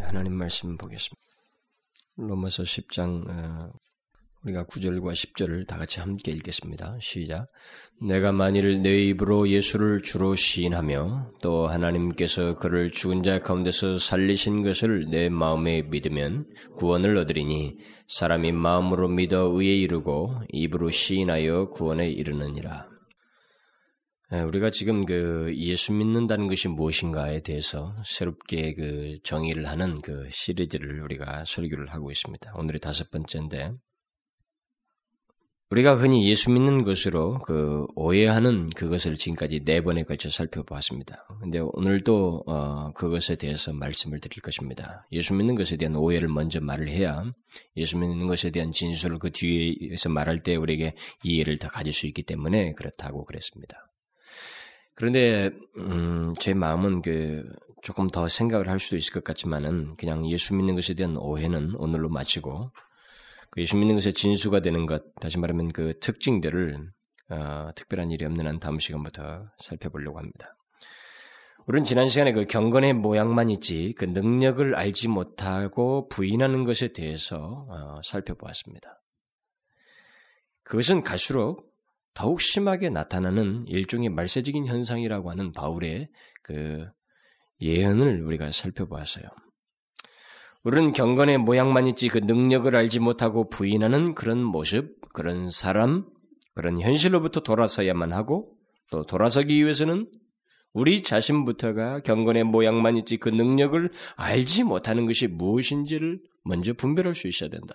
하나님 말씀 보겠습니다. 로마서 10장 어, 우리가 9절과 10절을 다 같이 함께 읽겠습니다. 시작. 내가 만일 내 입으로 예수를 주로 시인하며 또 하나님께서 그를 죽은 자 가운데서 살리신 것을 내 마음에 믿으면 구원을 얻으리니 사람이 마음으로 믿어 의에 이르고 입으로 시인하여 구원에 이르느니라. 예, 우리가 지금 그 예수 믿는다는 것이 무엇인가에 대해서 새롭게 그 정의를 하는 그 시리즈를 우리가 설교를 하고 있습니다. 오늘이 다섯 번째인데 우리가 흔히 예수 믿는 것으로 그 오해하는 그것을 지금까지 네 번에 걸쳐 살펴보았습니다. 근데 오늘도 어 그것에 대해서 말씀을 드릴 것입니다. 예수 믿는 것에 대한 오해를 먼저 말을 해야 예수 믿는 것에 대한 진술을 그 뒤에서 말할 때 우리에게 이해를 더 가질 수 있기 때문에 그렇다고 그랬습니다. 그런데 음, 제 마음은 그 조금 더 생각을 할 수도 있을 것 같지만은 그냥 예수 믿는 것에 대한 오해는 오늘로 마치고 그 예수 믿는 것의 진수가 되는 것 다시 말하면 그 특징들을 어, 특별한 일이 없는 한 다음 시간부터 살펴보려고 합니다. 우리는 지난 시간에 그 경건의 모양만 있지 그 능력을 알지 못하고 부인하는 것에 대해서 어, 살펴보았습니다. 그것은 갈수록 더욱 심하게 나타나는 일종의 말세적인 현상이라고 하는 바울의 그 예언을 우리가 살펴보았어요. 우리는 경건의 모양만 있지 그 능력을 알지 못하고 부인하는 그런 모습, 그런 사람, 그런 현실로부터 돌아서야만 하고 또 돌아서기 위해서는 우리 자신부터가 경건의 모양만 있지 그 능력을 알지 못하는 것이 무엇인지를 먼저 분별할 수 있어야 된다.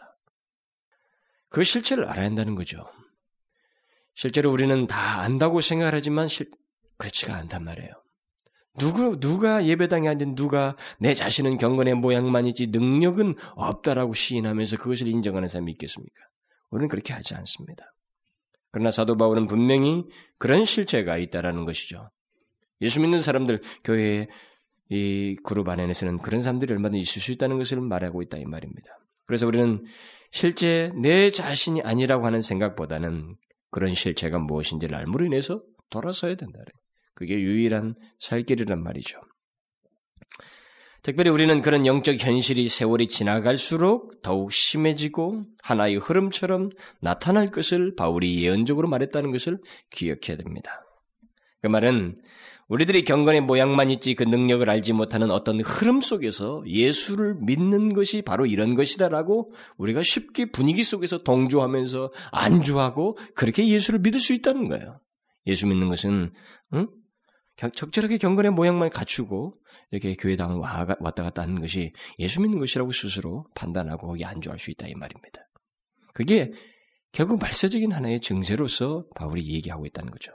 그 실체를 알아야 한다는 거죠. 실제로 우리는 다 안다고 생각하지만 실, 그렇지가 않단 말이에요. 누구, 누가 예배당에 앉은 누가 내 자신은 경건의 모양만 이지 능력은 없다라고 시인하면서 그것을 인정하는 사람이 있겠습니까? 우리는 그렇게 하지 않습니다. 그러나 사도 바울은 분명히 그런 실체가 있다라는 것이죠. 예수 믿는 사람들, 교회의 이 그룹 안에서는 그런 사람들이 얼마든지 있을 수 있다는 것을 말하고 있다 이 말입니다. 그래서 우리는 실제 내 자신이 아니라고 하는 생각보다는 그런 실체가 무엇인지를 알므로 인해서 돌아서야 된다. 그게 유일한 살 길이란 말이죠. 특별히 우리는 그런 영적 현실이 세월이 지나갈수록 더욱 심해지고 하나의 흐름처럼 나타날 것을 바울이 예언적으로 말했다는 것을 기억해야 됩니다. 그 말은 우리들이 경건의 모양만 있지 그 능력을 알지 못하는 어떤 흐름 속에서 예수를 믿는 것이 바로 이런 것이다라고 우리가 쉽게 분위기 속에서 동조하면서 안주하고 그렇게 예수를 믿을 수 있다는 거예요. 예수 믿는 것은 응? 적절하게 경건의 모양만 갖추고 이렇게 교회당 왔다 갔다 하는 것이 예수 믿는 것이라고 스스로 판단하고 거기 안주할 수 있다 이 말입니다. 그게 결국 말세적인 하나의 증세로서 바울이 얘기하고 있다는 거죠.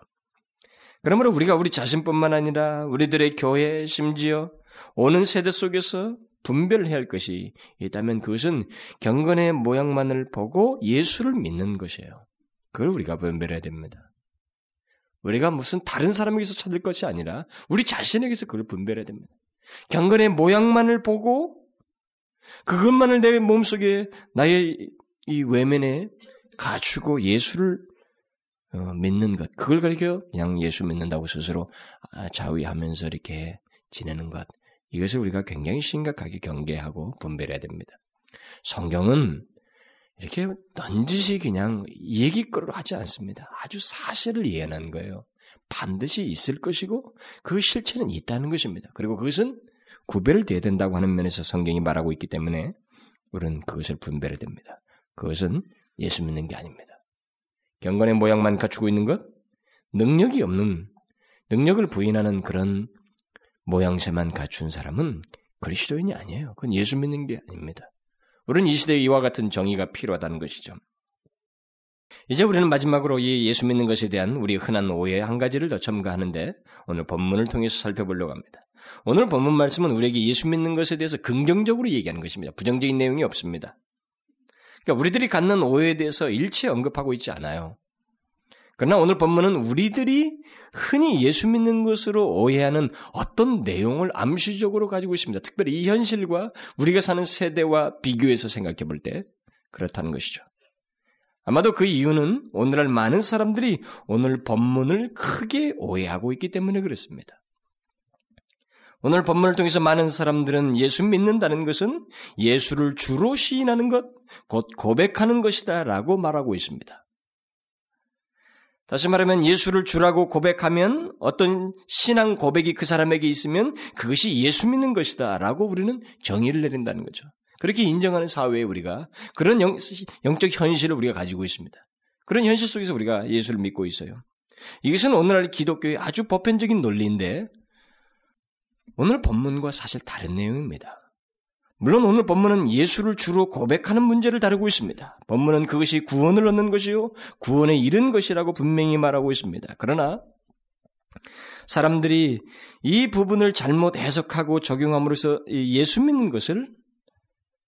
그러므로 우리가 우리 자신뿐만 아니라 우리들의 교회 심지어 오는 세대 속에서 분별해야 할 것이 있다면 그것은 경건의 모양만을 보고 예수를 믿는 것이에요. 그걸 우리가 분별해야 됩니다. 우리가 무슨 다른 사람에게서 찾을 것이 아니라 우리 자신에게서 그걸 분별해야 됩니다. 경건의 모양만을 보고 그것만을 내 몸속에 나의 이 외면에 갖추고 예수를 어, 믿는 것, 그걸 가리켜 그냥 예수 믿는다고 스스로 아, 자위하면서 이렇게 지내는 것, 이것을 우리가 굉장히 심각하게 경계하고 분별해야 됩니다. 성경은 이렇게 넌지시 그냥 얘기거리로 하지 않습니다. 아주 사실을 예언한 거예요. 반드시 있을 것이고 그 실체는 있다는 것입니다. 그리고 그것은 구별돼야 된다고 하는 면에서 성경이 말하고 있기 때문에 우리는 그것을 분별해야 됩니다. 그것은 예수 믿는 게 아닙니다. 경건의 모양만 갖추고 있는 것, 능력이 없는, 능력을 부인하는 그런 모양새만 갖춘 사람은 그리스도인이 아니에요. 그건 예수 믿는 게 아닙니다. 우리는 이 시대에 이와 같은 정의가 필요하다는 것이죠. 이제 우리는 마지막으로 이 예수 믿는 것에 대한 우리 흔한 오해 한 가지를 더 첨가하는데 오늘 본문을 통해서 살펴보려고 합니다. 오늘 본문 말씀은 우리에게 예수 믿는 것에 대해서 긍정적으로 얘기하는 것입니다. 부정적인 내용이 없습니다. 그러니까 우리들이 갖는 오해에 대해서 일체 언급하고 있지 않아요. 그러나 오늘 본문은 우리들이 흔히 예수 믿는 것으로 오해하는 어떤 내용을 암시적으로 가지고 있습니다. 특별히 이 현실과 우리가 사는 세대와 비교해서 생각해 볼 때 그렇다는 것이죠. 아마도 그 이유는 오늘날 많은 사람들이 오늘 본문을 크게 오해하고 있기 때문에 그렇습니다. 오늘 본문을 통해서 많은 사람들은 예수 믿는다는 것은 예수를 주로 시인하는 것, 곧 고백하는 것이다 라고 말하고 있습니다. 다시 말하면 예수를 주라고 고백하면 어떤 신앙 고백이 그 사람에게 있으면 그것이 예수 믿는 것이다 라고 우리는 정의를 내린다는 거죠. 그렇게 인정하는 사회에 우리가 그런 영, 적 현실을 우리가 가지고 있습니다. 그런 현실 속에서 우리가 예수를 믿고 있어요. 이것은 오늘날 기독교의 아주 보편적인 논리인데 오늘 본문과 사실 다른 내용입니다. 물론 오늘 본문은 예수를 주로 고백하는 문제를 다루고 있습니다. 본문은 그것이 구원을 얻는 것이요, 구원에 이른 것이라고 분명히 말하고 있습니다. 그러나 사람들이 이 부분을 잘못 해석하고 적용함으로써 예수 믿는 것을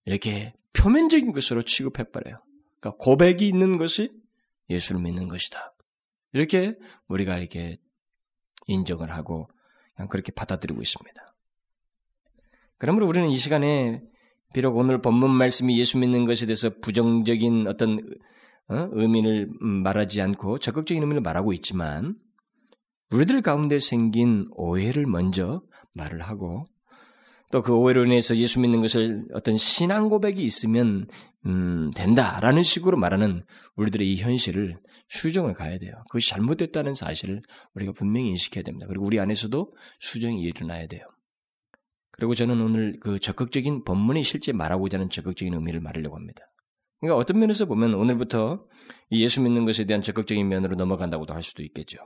이렇게 표면적인 것으로 취급해버려요. 그러니까 고백이 있는 것이 예수를 믿는 것이다. 이렇게 우리가 이렇게 인정을 하고 그렇게 받아들이고 있습니다. 그러므로 우리는 이 시간에 비록 오늘 본문 말씀이 예수 믿는 것에 대해서 부정적인 어떤 어? 의미를 말하지 않고 적극적인 의미를 말하고 있지만 우리들 가운데 생긴 오해를 먼저 말을 하고 또 그 오해로 인해서 예수 믿는 것을 어떤 신앙 고백이 있으면 음, 된다라는 식으로 말하는 우리들의 이 현실을 수정을 가야 돼요. 그것이 잘못됐다는 사실을 우리가 분명히 인식해야 됩니다. 그리고 우리 안에서도 수정이 일어나야 돼요. 그리고 저는 오늘 그 적극적인 본문이 실제 말하고자 하는 적극적인 의미를 말하려고 합니다. 그러니까 어떤 면에서 보면 오늘부터 예수 믿는 것에 대한 적극적인 면으로 넘어간다고도 할 수도 있겠죠.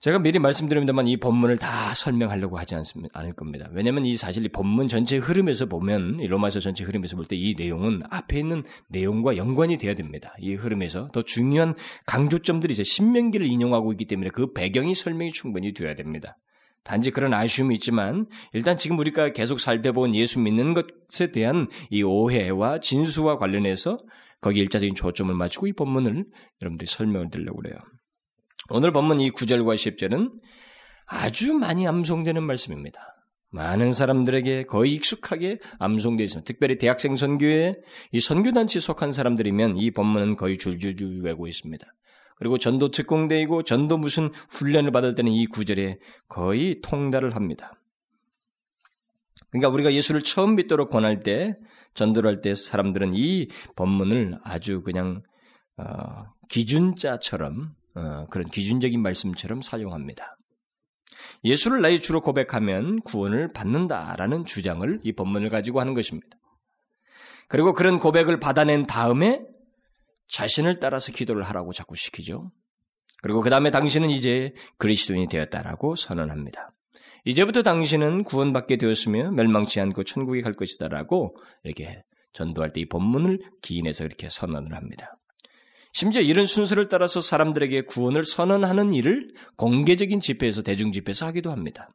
제가 미리 말씀드립니다만 이 본문을 다 설명하려고 하지 않습니다. 않을 겁니다. 왜냐하면 이 사실 이 본문 전체 흐름에서 보면 이 로마서 전체 흐름에서 볼 때 이 내용은 앞에 있는 내용과 연관이 돼야 됩니다. 이 흐름에서 더 중요한 강조점들이 이제 신명기를 인용하고 있기 때문에 그 배경이 설명이 충분히 되어야 됩니다. 단지 그런 아쉬움이 있지만 일단 지금 우리가 계속 살펴본 예수 믿는 것에 대한 이 오해와 진수와 관련해서 거기 일자적인 초점을 맞추고 이 본문을 여러분들이 설명을 드리려고 그래요. 오늘 본문 이 9절과 10절은 아주 많이 암송되는 말씀입니다. 많은 사람들에게 거의 익숙하게 암송되어 있습니다. 특별히 대학생 선교에 이 선교단체에 속한 사람들이면 이 본문은 거의 줄줄줄 외고 있습니다. 그리고 전도 특공대이고 전도 무슨 훈련을 받을 때는 이 구절에 거의 통달을 합니다. 그러니까 우리가 예수를 처음 믿도록 권할 때, 전도를 할 때 사람들은 이 본문을 아주 그냥 어, 기준자처럼 어, 그런 기준적인 말씀처럼 사용합니다. 예수를 나의 주로 고백하면 구원을 받는다라는 주장을 이 본문을 가지고 하는 것입니다. 그리고 그런 고백을 받아낸 다음에 자신을 따라서 기도를 하라고 자꾸 시키죠. 그리고 그 다음에 당신은 이제 그리스도인이 되었다라고 선언합니다. 이제부터 당신은 구원받게 되었으며 멸망치 않고 천국에 갈 것이다라고 이렇게 전도할 때 이 본문을 기인해서 이렇게 선언을 합니다. 심지어 이런 순서를 따라서 사람들에게 구원을 선언하는 일을 공개적인 집회에서 대중 집회에서 하기도 합니다.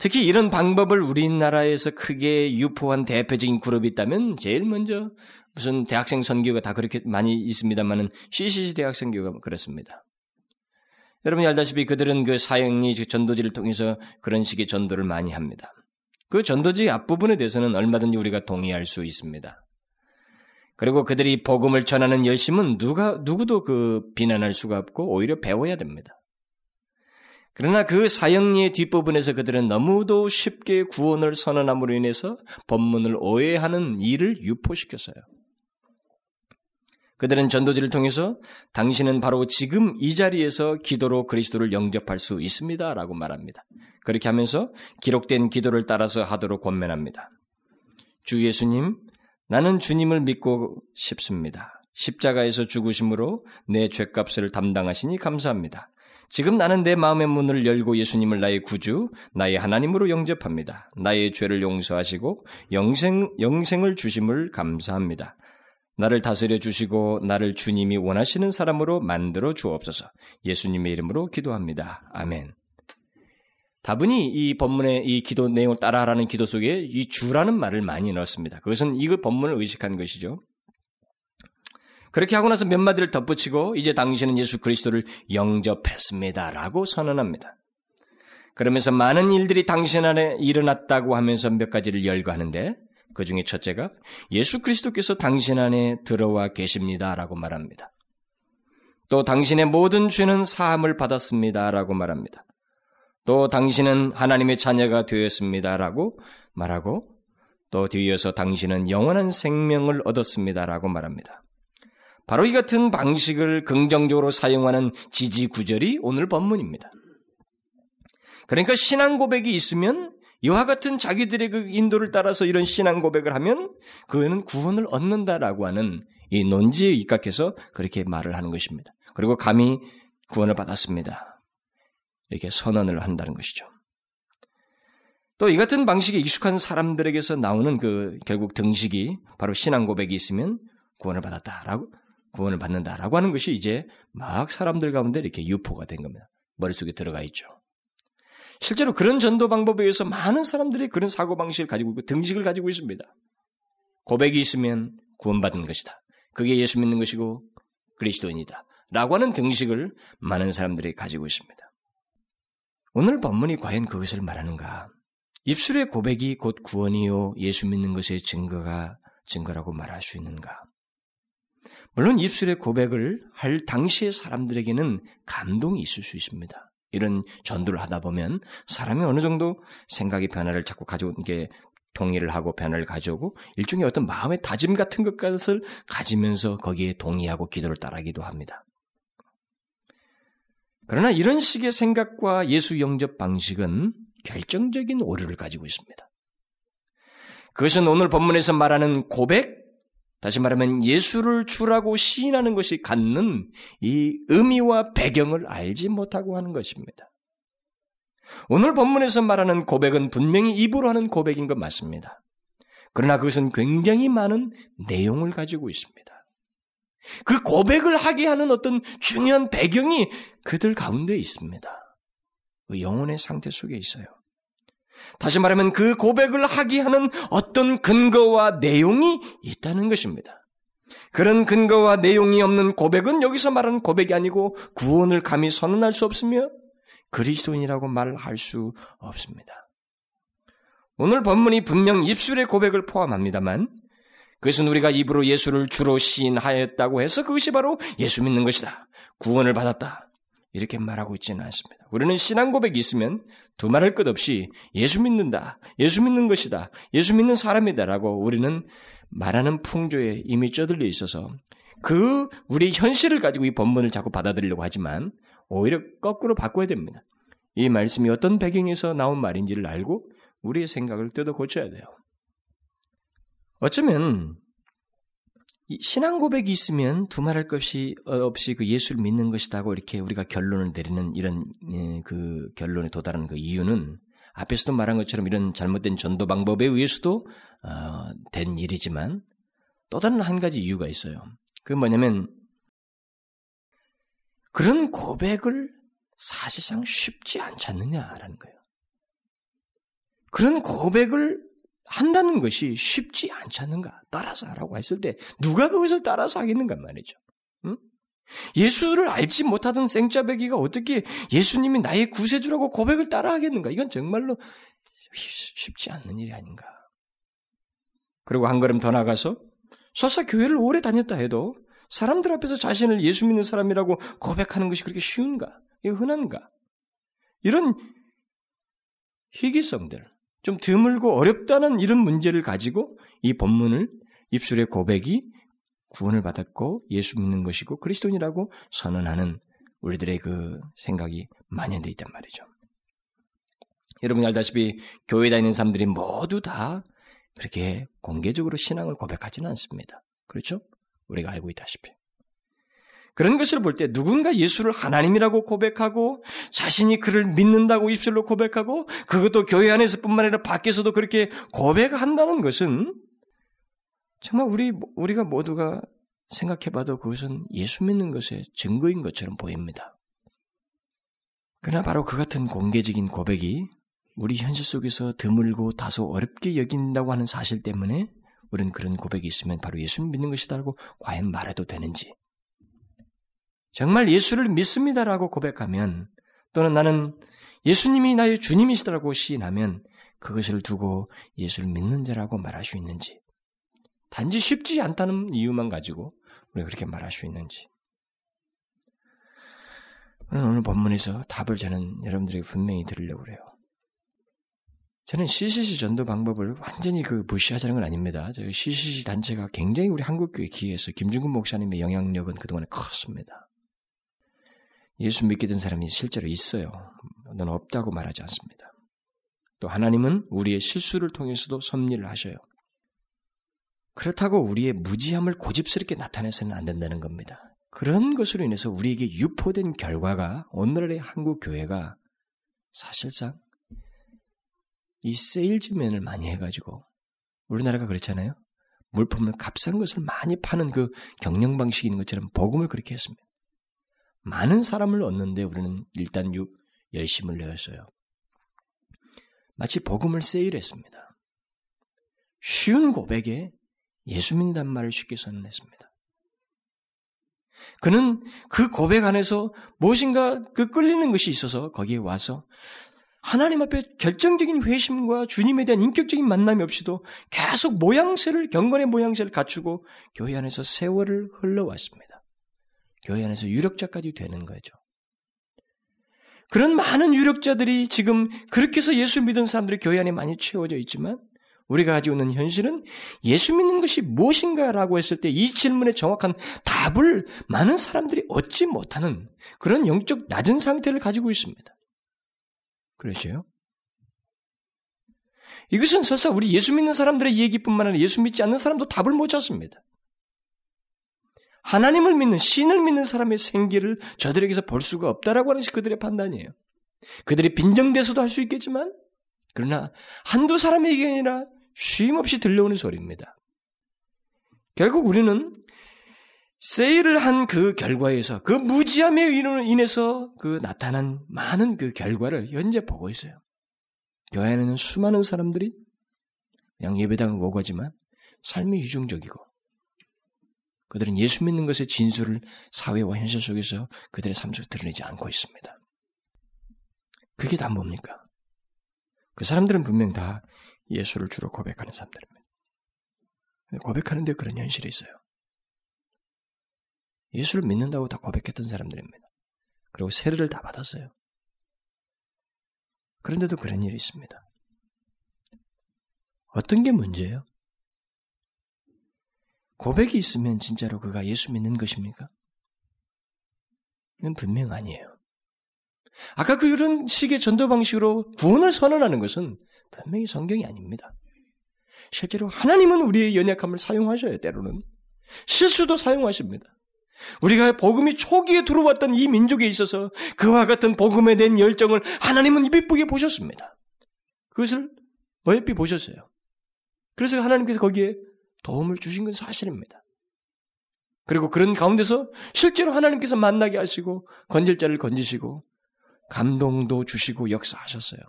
특히 이런 방법을 우리나라에서 크게 유포한 대표적인 그룹이 있다면 제일 먼저 무슨 대학생 선교가 다 그렇게 많이 있습니다만은 CCC 대학생 교가 그렇습니다. 여러분이 알다시피 그들은 그 사형리 전도지를 통해서 그런 식의 전도를 많이 합니다. 그 전도지 앞부분에 대해서는 얼마든지 우리가 동의할 수 있습니다. 그리고 그들이 복음을 전하는 열심은 누가 누구도 그 비난할 수가 없고 오히려 배워야 됩니다. 그러나 그 사형리의 뒷부분에서 그들은 너무도 쉽게 구원을 선언함으로 인해서 법문을 오해하는 일을 유포시켰어요. 그들은 전도지를 통해서 당신은 바로 지금 이 자리에서 기도로 그리스도를 영접할 수 있습니다. 라고 말합니다. 그렇게 하면서 기록된 기도를 따라서 하도록 권면합니다. 주 예수님, 나는 주님을 믿고 싶습니다. 십자가에서 죽으심으로 내 죄값을 담당하시니 감사합니다. 지금 나는 내 마음의 문을 열고 예수님을 나의 구주, 나의 하나님으로 영접합니다. 나의 죄를 용서하시고 영생, 영생을 주심을 감사합니다. 나를 다스려 주시고 나를 주님이 원하시는 사람으로 만들어 주옵소서. 예수님의 이름으로 기도합니다. 아멘. 다분히 이 본문의 이 기도 내용을 따라하라는 기도 속에 이 주라는 말을 많이 넣었습니다. 그것은 이 본문을 의식한 것이죠. 그렇게 하고 나서 몇 마디를 덧붙이고 이제 당신은 예수 그리스도를 영접했습니다라고 선언합니다. 그러면서 많은 일들이 당신 안에 일어났다고 하면서 몇 가지를 열거하는데 그 중에 첫째가 예수 그리스도께서 당신 안에 들어와 계십니다라고 말합니다. 또 당신의 모든 죄는 사함을 받았습니다라고 말합니다. 또 당신은 하나님의 자녀가 되었습니다라고 말하고 또 뒤이어서 당신은 영원한 생명을 얻었습니다라고 말합니다. 바로 이 같은 방식을 긍정적으로 사용하는 지지 구절이 오늘 본문입니다. 그러니까 신앙 고백이 있으면 이와 같은 자기들의 그 인도를 따라서 이런 신앙 고백을 하면 그는 구원을 얻는다라고 하는 이 논지에 입각해서 그렇게 말을 하는 것입니다. 그리고 감히 구원을 받았습니다. 이렇게 선언을 한다는 것이죠. 또 이 같은 방식에 익숙한 사람들에게서 나오는 그 결국 등식이 바로 신앙 고백이 있으면 구원을 받았다라고 구원을 받는다라고 하는 것이 이제 막 사람들 가운데 이렇게 유포가 된 겁니다. 머릿속에 들어가 있죠. 실제로 그런 전도 방법에 의해서 많은 사람들이 그런 사고 방식을 가지고 있고 등식을 가지고 있습니다. 고백이 있으면 구원받은 것이다. 그게 예수 믿는 것이고 그리스도인이다. 라고 하는 등식을 많은 사람들이 가지고 있습니다. 오늘 본문이 과연 그것을 말하는가? 입술의 고백이 곧 구원이요 예수 믿는 것의 증거가 증거라고 말할 수 있는가? 물론 입술의 고백을 할 당시의 사람들에게는 감동이 있을 수 있습니다. 이런 전도를 하다 보면 사람이 어느 정도 생각의 변화를 자꾸 가져오는 게 동의를 하고 변화를 가져오고 일종의 어떤 마음의 다짐 같은 것을 가지면서 거기에 동의하고 기도를 따르기도 합니다. 그러나 이런 식의 생각과 예수 영접 방식은 결정적인 오류를 가지고 있습니다. 그것은 오늘 본문에서 말하는 고백, 다시 말하면 예수를 주라고 시인하는 것이 갖는 이 의미와 배경을 알지 못하고 하는 것입니다. 오늘 본문에서 말하는 고백은 분명히 입으로 하는 고백인 것 맞습니다. 그러나 그것은 굉장히 많은 내용을 가지고 있습니다. 그 고백을 하게 하는 어떤 중요한 배경이 그들 가운데 있습니다. 그 영혼의 상태 속에 있어요. 다시 말하면 그 고백을 하게 하는 어떤 근거와 내용이 있다는 것입니다. 그런 근거와 내용이 없는 고백은 여기서 말하는 고백이 아니고 구원을 감히 선언할 수 없으며 그리스도인이라고 말을 할수 없습니다. 오늘 본문이 분명 입술의 고백을 포함합니다만 그것은 우리가 입으로 예수를 주로 시인하였다고 해서 그것이 바로 예수 믿는 것이다. 구원을 받았다. 이렇게 말하고 있지는 않습니다. 우리는 신앙 고백이 있으면 두말할 것 없이 예수 믿는다. 예수 믿는 것이다. 예수 믿는 사람이다라고 우리는 말하는 풍조에 이미 쩌들려 있어서 그 우리 현실을 가지고 이 본문을 자꾸 받아들이려고 하지만 오히려 거꾸로 바꿔야 됩니다. 이 말씀이 어떤 배경에서 나온 말인지를 알고 우리의 생각을 뜯어 고쳐야 돼요. 어쩌면 신앙 고백이 있으면 두말할 것이 없이 그 예수를 믿는 것이다고 이렇게 우리가 결론을 내리는 이런 예, 그 결론에 도달하는 그 이유는 앞에서도 말한 것처럼 이런 잘못된 전도 방법에 의해서도 어, 된 일이지만 또 다른 한 가지 이유가 있어요. 그 뭐냐면 그런 고백을 사실상 쉽지 않지 않느냐라는 거예요. 그런 고백을 한다는 것이 쉽지 않지 않는가? 따라서 하라고 했을 때 누가 그것을 따라서 하겠는가 말이죠. 응? 예수를 알지 못하던 생짜배기가 어떻게 예수님이 나의 구세주라고 고백을 따라 하겠는가? 이건 정말로 쉽지 않는 일이 아닌가. 그리고 한 걸음 더 나가서 설사 교회를 오래 다녔다 해도 사람들 앞에서 자신을 예수 믿는 사람이라고 고백하는 것이 그렇게 쉬운가? 흔한가? 이런 희귀성들, 좀 드물고 어렵다는 이런 문제를 가지고 이 본문을 입술의 고백이 구원을 받았고 예수 믿는 것이고 그리스도인이라고 선언하는 우리들의 그 생각이 만연되어 있단 말이죠. 여러분이 알다시피 교회 다니는 사람들이 모두 다 그렇게 공개적으로 신앙을 고백하지는 않습니다. 그렇죠? 우리가 알고 있다시피. 그런 것을 볼 때 누군가 예수를 하나님이라고 고백하고 자신이 그를 믿는다고 입술로 고백하고 그것도 교회 안에서뿐만 아니라 밖에서도 그렇게 고백한다는 것은 정말 우리 우리가 모두가 생각해봐도 그것은 예수 믿는 것의 증거인 것처럼 보입니다. 그러나 바로 그 같은 공개적인 고백이 우리 현실 속에서 드물고 다소 어렵게 여긴다고 하는 사실 때문에 우리는 그런 고백이 있으면 바로 예수 믿는 것이다라고 과연 말해도 되는지 정말 예수를 믿습니다라고 고백하면 또는 나는 예수님이 나의 주님이시다라고 시인하면 그것을 두고 예수를 믿는 자라고 말할 수 있는지 단지 쉽지 않다는 이유만 가지고 우리가 그렇게 말할 수 있는지 오늘 본문에서 답을 저는 여러분들에게 분명히 드리려고 그래요. 저는 CCC 전도 방법을 완전히 그 무시하자는 건 아닙니다. 저희 CCC 단체가 굉장히 우리 한국교회 기회에서 김중근 목사님의 영향력은 그동안에 컸습니다. 예수 믿게 된 사람이 실제로 있어요. 너는 없다고 말하지 않습니다. 또 하나님은 우리의 실수를 통해서도 섭리를 하셔요. 그렇다고 우리의 무지함을 고집스럽게 나타내서는 안 된다는 겁니다. 그런 것으로 인해서 우리에게 유포된 결과가 오늘의 한국 교회가 사실상 이 세일즈맨을 많이 해가지고 우리나라가 그렇잖아요. 물품을 값싼 것을 많이 파는 그 경영 방식인 것처럼 복음을 그렇게 했습니다. 많은 사람을 얻는데 우리는 일단 유, 열심을 내었어요. 마치 복음을 세일했습니다. 쉬운 고백에 예수 믿는다는 말을 쉽게 선언했습니다. 그는 그 고백 안에서 무엇인가 그 끌리는 것이 있어서 거기에 와서 하나님 앞에 결정적인 회심과 주님에 대한 인격적인 만남이 없이도 계속 모양새를 경건의 모양새를 갖추고 교회 안에서 세월을 흘러왔습니다. 교회 안에서 유력자까지 되는 거죠. 그런 많은 유력자들이 지금 그렇게 해서 예수 믿은 사람들이 교회 안에 많이 채워져 있지만 우리가 가지고 있는 현실은 예수 믿는 것이 무엇인가라고 했을 때 이 질문에 정확한 답을 많은 사람들이 얻지 못하는 그런 영적 낮은 상태를 가지고 있습니다. 그렇죠? 이것은 설사 우리 예수 믿는 사람들의 얘기뿐만 아니라 예수 믿지 않는 사람도 답을 못 찾습니다. 하나님을 믿는 신을 믿는 사람의 생기를 저들에게서 볼 수가 없다라고 하는 것이 그들의 판단이에요. 그들이 빈정돼서도 할 수 있겠지만 그러나 한두 사람에게 아니라 쉼없이 들려오는 소리입니다. 결국 우리는 세일을 한 그 결과에서 그 무지함에 인해서 그 나타난 많은 그 결과를 현재 보고 있어요. 교회 안에는 수많은 사람들이 그냥 예배당을 오고 하지만 삶이 이중적이고 그들은 예수 믿는 것의 진술을 사회와 현실 속에서 그들의 삶 속에 드러내지 않고 있습니다. 그게 다 뭡니까? 그 사람들은 분명 다 예수를 주로 고백하는 사람들입니다. 고백하는데 그런 현실이 있어요. 예수를 믿는다고 다 고백했던 사람들입니다. 그리고 세례를 다 받았어요. 그런데도 그런 일이 있습니다. 어떤 게 문제예요? 고백이 있으면 진짜로 그가 예수 믿는 것입니까? 이건 분명 아니에요. 아까 그런 식의 전도 방식으로 구원을 선언하는 것은 분명히 성경이 아닙니다. 실제로 하나님은 우리의 연약함을 사용하셔요, 때로는. 실수도 사용하십니다. 우리가 복음이 초기에 들어왔던 이 민족에 있어서 그와 같은 복음에 대한 열정을 하나님은 이쁘게 보셨습니다. 그것을 어여삐 보셨어요. 그래서 하나님께서 거기에 도움을 주신 건 사실입니다. 그리고 그런 가운데서 실제로 하나님께서 만나게 하시고 건질 자를 건지시고 감동도 주시고 역사하셨어요.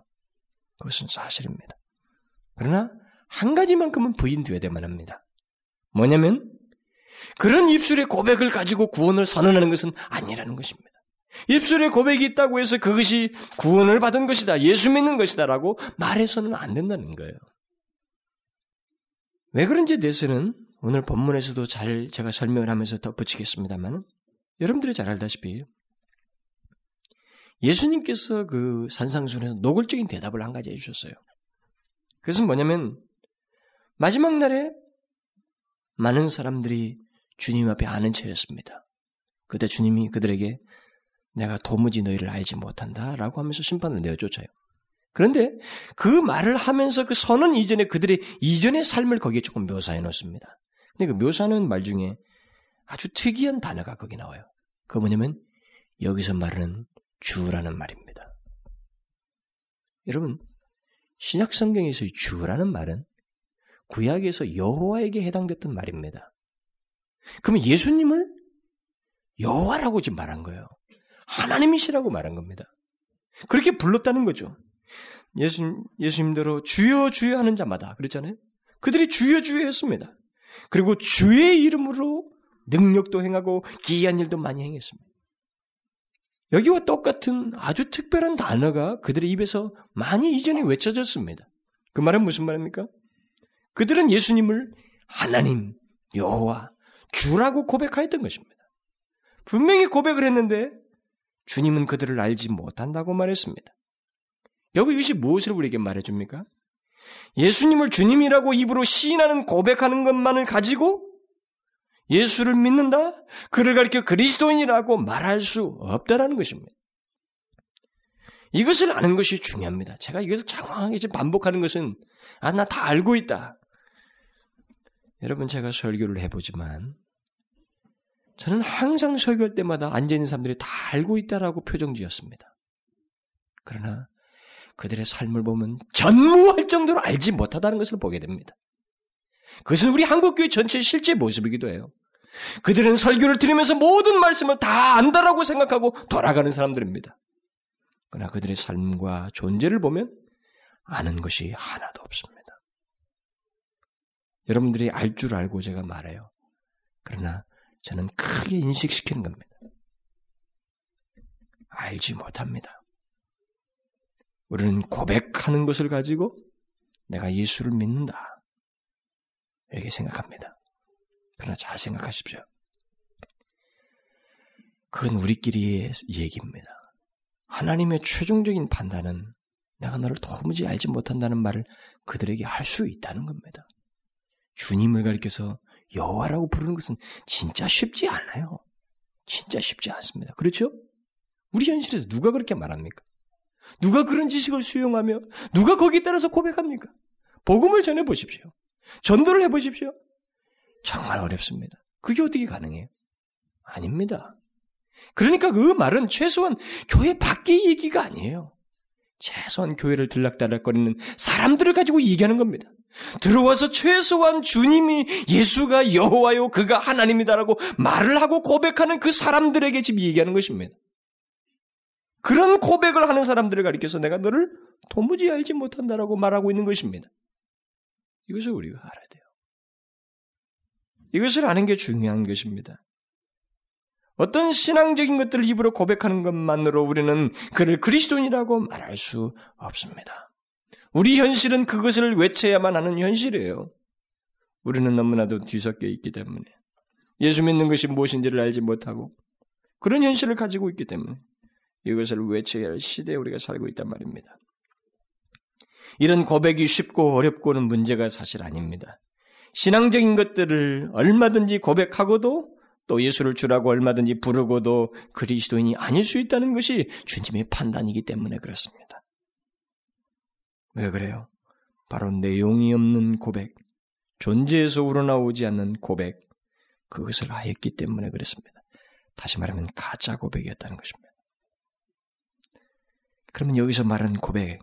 그것은 사실입니다. 그러나 한 가지만큼은 부인되어야 되만 합니다. 뭐냐면 그런 입술의 고백을 가지고 구원을 선언하는 것은 아니라는 것입니다. 입술에 고백이 있다고 해서 그것이 구원을 받은 것이다. 예수 믿는 것이다라고 말해서는 안 된다는 거예요. 왜 그런지에 대해서는 오늘 본문에서도 잘 제가 설명을 하면서 덧붙이겠습니다만 여러분들이 잘 알다시피 예수님께서 그 산상순에서 노골적인 대답을 한 가지 해주셨어요. 그것은 뭐냐면 마지막 날에 많은 사람들이 주님 앞에 아는 채였습니다. 그때 주님이 그들에게 내가 도무지 너희를 알지 못한다 라고 하면서 심판을 내어 쫓아요. 그런데 그 말을 하면서 그 선언 이전에 그들의 이전의 삶을 거기에 조금 묘사해 놓습니다. 근데 그 묘사하는 말 중에 아주 특이한 단어가 거기 나와요. 그 뭐냐면 여기서 말하는 주라는 말입니다. 여러분, 신약 성경에서의 주라는 말은 구약에서 여호와에게 해당됐던 말입니다. 그러면 예수님을 여호와라고 지금 말한 거예요. 하나님이시라고 말한 겁니다. 그렇게 불렀다는 거죠. 예수, 예수님대로 주여 주여 하는 자마다 그랬잖아요. 그들이 주여 주여 했습니다. 그리고 주의 이름으로 능력도 행하고 기이한 일도 많이 행했습니다. 여기와 똑같은 아주 특별한 단어가 그들의 입에서 많이 이전에 외쳐졌습니다. 그 말은 무슨 말입니까? 그들은 예수님을 하나님, 여호와, 주라고 고백하였던 것입니다. 분명히 고백을 했는데 주님은 그들을 알지 못한다고 말했습니다. 여러분 이것이 무엇을 우리에게 말해줍니까? 예수님을 주님이라고 입으로 시인하는 고백하는 것만을 가지고 예수를 믿는다? 그를 가리켜 그리스도인이라고 말할 수 없다라는 것입니다. 이것을 아는 것이 중요합니다. 제가 이것을 장황하게 반복하는 것은 아 나 다 알고 있다. 여러분 제가 설교를 해보지만 저는 항상 설교할 때마다 앉아있는 사람들이 다 알고 있다라고 표정 지었습니다. 그러나 그들의 삶을 보면 전무할 정도로 알지 못하다는 것을 보게 됩니다. 그것은 우리 한국교회 전체의 실제 모습이기도 해요. 그들은 설교를 들으면서 모든 말씀을 다 안다라고 생각하고 돌아가는 사람들입니다. 그러나 그들의 삶과 존재를 보면 아는 것이 하나도 없습니다. 여러분들이 알 줄 알고 제가 말해요. 그러나 저는 크게 인식시키는 겁니다. 알지 못합니다. 우리는 고백하는 것을 가지고 내가 예수를 믿는다. 이렇게 생각합니다. 그러나 잘 생각하십시오. 그건 우리끼리의 얘기입니다. 하나님의 최종적인 판단은 내가 너를 도무지 알지 못한다는 말을 그들에게 할 수 있다는 겁니다. 주님을 가리켜서 여호와라고 부르는 것은 진짜 쉽지 않아요. 진짜 쉽지 않습니다. 그렇죠? 우리 현실에서 누가 그렇게 말합니까? 누가 그런 지식을 수용하며 누가 거기에 따라서 고백합니까? 복음을 전해 보십시오. 전도를 해 보십시오. 정말 어렵습니다. 그게 어떻게 가능해요? 아닙니다. 그러니까 그 말은 최소한 교회 밖의 얘기가 아니에요. 최소한 교회를 들락달락거리는 사람들을 가지고 얘기하는 겁니다. 들어와서 최소한 주님이 예수가 여호와요 그가 하나님이다라고 말을 하고 고백하는 그 사람들에게 지금 얘기하는 것입니다. 그런 고백을 하는 사람들을 가리켜서 내가 너를 도무지 알지 못한다라고 말하고 있는 것입니다. 이것을 우리가 알아야 돼요. 이것을 아는 게 중요한 것입니다. 어떤 신앙적인 것들을 입으로 고백하는 것만으로 우리는 그를 그리스도인이라고 말할 수 없습니다. 우리 현실은 그것을 외쳐야만 하는 현실이에요. 우리는 너무나도 뒤섞여 있기 때문에 예수 믿는 것이 무엇인지를 알지 못하고 그런 현실을 가지고 있기 때문에 이것을 외쳐야 할 시대에 우리가 살고 있단 말입니다. 이런 고백이 쉽고 어렵고는 문제가 사실 아닙니다. 신앙적인 것들을 얼마든지 고백하고도 또 예수를 주라고 얼마든지 부르고도 그리스도인이 아닐 수 있다는 것이 주님의 판단이기 때문에 그렇습니다. 왜 그래요? 바로 내용이 없는 고백, 존재에서 우러나오지 않는 고백, 그것을 하였기 때문에 그렇습니다. 다시 말하면 가짜 고백이었다는 것입니다. 그러면 여기서 말하는 고백,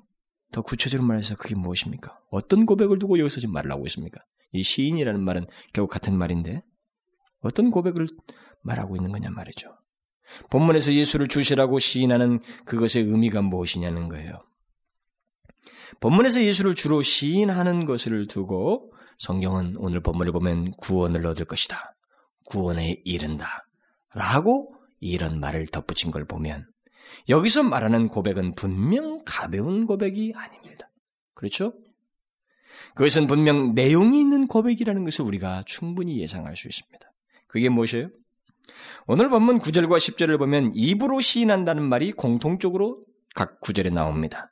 더 구체적으로 말해서 그게 무엇입니까? 어떤 고백을 두고 여기서 지금 말을 하고 있습니까? 이 시인이라는 말은 결국 같은 말인데 어떤 고백을 말하고 있는 거냐 말이죠. 본문에서 예수를 주시라고 시인하는 그것의 의미가 무엇이냐는 거예요. 본문에서 예수를 주로 시인하는 것을 두고 성경은 오늘 본문을 보면 구원을 얻을 것이다. 구원에 이른다. 라고 이런 말을 덧붙인 걸 보면 여기서 말하는 고백은 분명 가벼운 고백이 아닙니다. 그렇죠? 그것은 분명 내용이 있는 고백이라는 것을 우리가 충분히 예상할 수 있습니다. 그게 무엇이에요? 오늘 본문 9절과 10절을 보면 입으로 시인한다는 말이 공통적으로 각 구절에 나옵니다.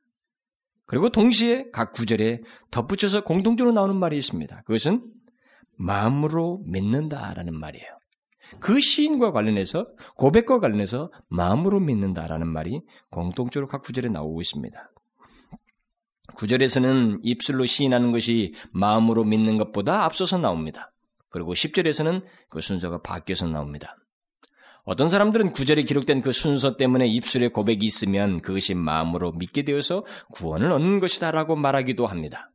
그리고 동시에 각 구절에 덧붙여서 공통적으로 나오는 말이 있습니다. 그것은 마음으로 믿는다라는 말이에요. 그 시인과 관련해서 고백과 관련해서 마음으로 믿는다라는 말이 공통적으로 각 구절에 나오고 있습니다. 구절에서는 입술로 시인하는 것이 마음으로 믿는 것보다 앞서서 나옵니다. 그리고 10절에서는 그 순서가 바뀌어서 나옵니다. 어떤 사람들은 구절에 기록된 그 순서 때문에 입술에 고백이 있으면 그것이 마음으로 믿게 되어서 구원을 얻는 것이다라고 말하기도 합니다.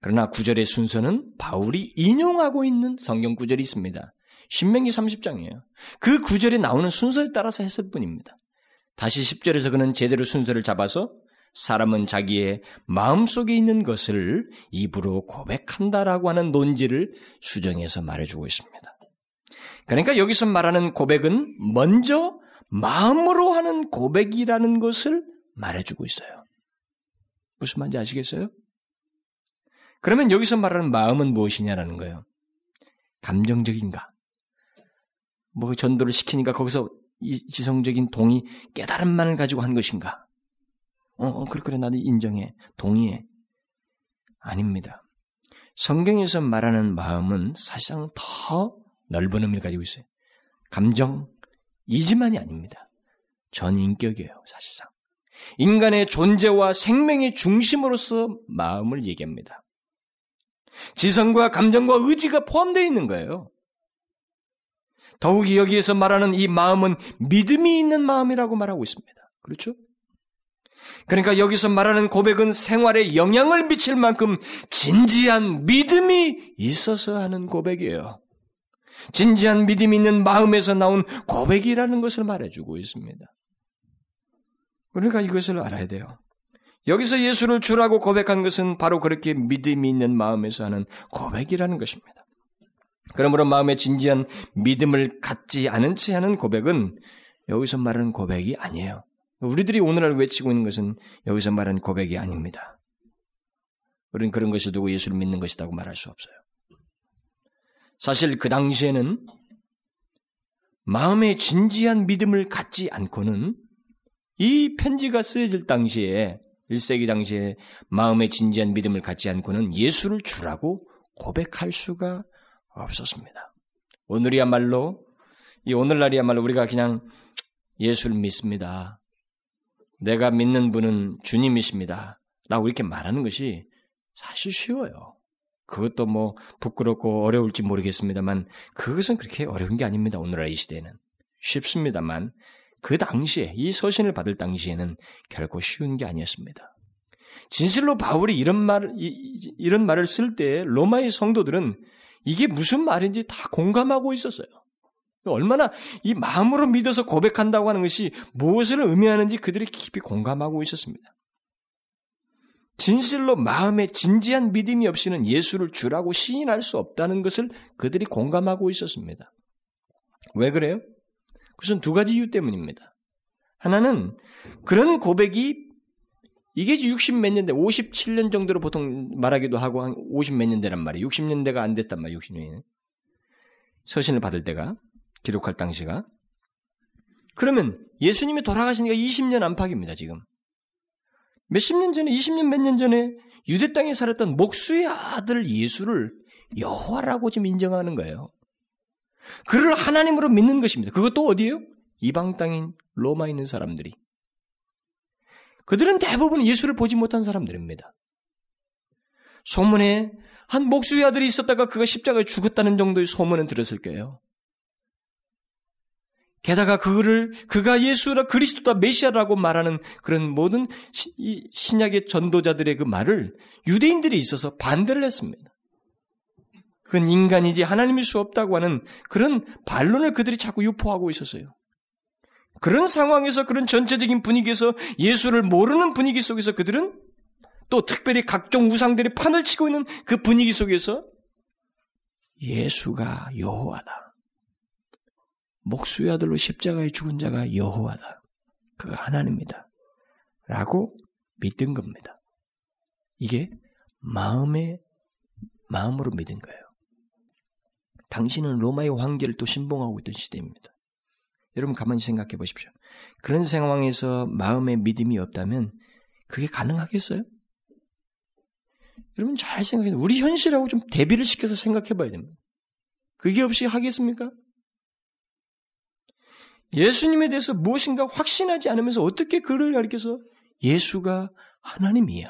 그러나 구절의 순서는 바울이 인용하고 있는 성경 구절이 있습니다. 신명기 30장이에요. 그 구절에 나오는 순서에 따라서 했을 뿐입니다. 다시 10절에서 그는 제대로 순서를 잡아서 사람은 자기의 마음속에 있는 것을 입으로 고백한다라고 하는 논지를 수정해서 말해주고 있습니다. 그러니까 여기서 말하는 고백은 먼저 마음으로 하는 고백이라는 것을 말해주고 있어요. 무슨 말인지 아시겠어요? 그러면 여기서 말하는 마음은 무엇이냐라는 거예요. 감정적인가? 뭐 전도를 시키니까 거기서 이 지성적인 동의, 깨달음만을 가지고 한 것인가? 어, 어 그래, 그래, 나도 인정해. 동의해. 아닙니다. 성경에서 말하는 마음은 사실상 더 넓은 의미를 가지고 있어요. 감정, 이지만이 아닙니다. 전인격이에요, 사실상. 인간의 존재와 생명의 중심으로서 마음을 얘기합니다. 지성과 감정과 의지가 포함되어 있는 거예요. 더욱이 여기에서 말하는 이 마음은 믿음이 있는 마음이라고 말하고 있습니다. 그렇죠? 그러니까 여기서 말하는 고백은 생활에 영향을 미칠 만큼 진지한 믿음이 있어서 하는 고백이에요. 진지한 믿음이 있는 마음에서 나온 고백이라는 것을 말해주고 있습니다. 그러니까 이것을 알아야 돼요. 여기서 예수를 주라고 고백한 것은 바로 그렇게 믿음이 있는 마음에서 하는 고백이라는 것입니다. 그러므로 마음에 진지한 믿음을 갖지 않은 채 하는 고백은 여기서 말하는 고백이 아니에요. 우리들이 오늘날 외치고 있는 것은 여기서 말하는 고백이 아닙니다. 우리는 그런 것을 두고 예수를 믿는 것이라고 말할 수 없어요. 사실 그 당시에는 마음에 진지한 믿음을 갖지 않고는 이 편지가 쓰여질 당시에 1세기 당시에 마음에 진지한 믿음을 갖지 않고는 예수를 주라고 고백할 수가 없었습니다. 오늘이야말로 이 오늘날이야말로 우리가 그냥 예수를 믿습니다. 내가 믿는 분은 주님이십니다. 라고 이렇게 말하는 것이 사실 쉬워요. 그것도 뭐 부끄럽고 어려울지 모르겠습니다만 그것은 그렇게 어려운 게 아닙니다. 오늘날 이 시대에는. 쉽습니다만 그 당시에 이 서신을 받을 당시에는 결코 쉬운 게 아니었습니다. 진실로 바울이 이런 말 이런 말을 쓸 때 로마의 성도들은 이게 무슨 말인지 다 공감하고 있었어요. 얼마나 이 마음으로 믿어서 고백한다고 하는 것이 무엇을 의미하는지 그들이 깊이 공감하고 있었습니다. 진실로 마음에 진지한 믿음이 없이는 예수를 주라고 시인할 수 없다는 것을 그들이 공감하고 있었습니다. 왜 그래요? 그것은 두 가지 이유 때문입니다. 하나는 그런 고백이 이게 60 몇 년대, 57년 정도로 보통 말하기도 하고 한 50 몇 년대란 말이에요. 60년대가 안 됐단 말이에요. 60년대. 서신을 받을 때가 기록할 당시가 그러면 예수님이 돌아가시니까 20년 안팎입니다, 지금. 몇십 년 전에, 20년 몇 년 전에 유대 땅에 살았던 목수의 아들 예수를 여호와라고 지금 인정하는 거예요. 그를 하나님으로 믿는 것입니다. 그것도 어디에요? 이방 땅인 로마에 있는 사람들이. 그들은 대부분 예수를 보지 못한 사람들입니다. 소문에 한 목수의 아들이 있었다가 그가 십자가에 죽었다는 정도의 소문은 들었을 거예요. 게다가 그를 그가 예수라 그리스도다 메시아라고 말하는 그런 모든 신약의 전도자들의 그 말을 유대인들이 있어서 반대를 했습니다. 그건 인간이지 하나님일 수 없다고 하는 그런 반론을 그들이 자꾸 유포하고 있었어요. 그런 상황에서 그런 전체적인 분위기에서 예수를 모르는 분위기 속에서 그들은 또 특별히 각종 우상들이 판을 치고 있는 그 분위기 속에서 예수가 여호와다. 목수의 아들로 십자가에 죽은 자가 여호와다. 그가 하나님입니다. 라고 믿은 겁니다. 이게 마음의 마음으로 믿은 거예요. 당신은 로마의 황제를 또 신봉하고 있던 시대입니다. 여러분 가만히 생각해 보십시오. 그런 상황에서 마음의 믿음이 없다면 그게 가능하겠어요? 여러분 잘 생각해. 우리 현실하고 좀 대비를 시켜서 생각해 봐야 됩니다. 그게 없이 하겠습니까? 예수님에 대해서 무엇인가 확신하지 않으면서 어떻게 그를 가리켜서 예수가 하나님이야.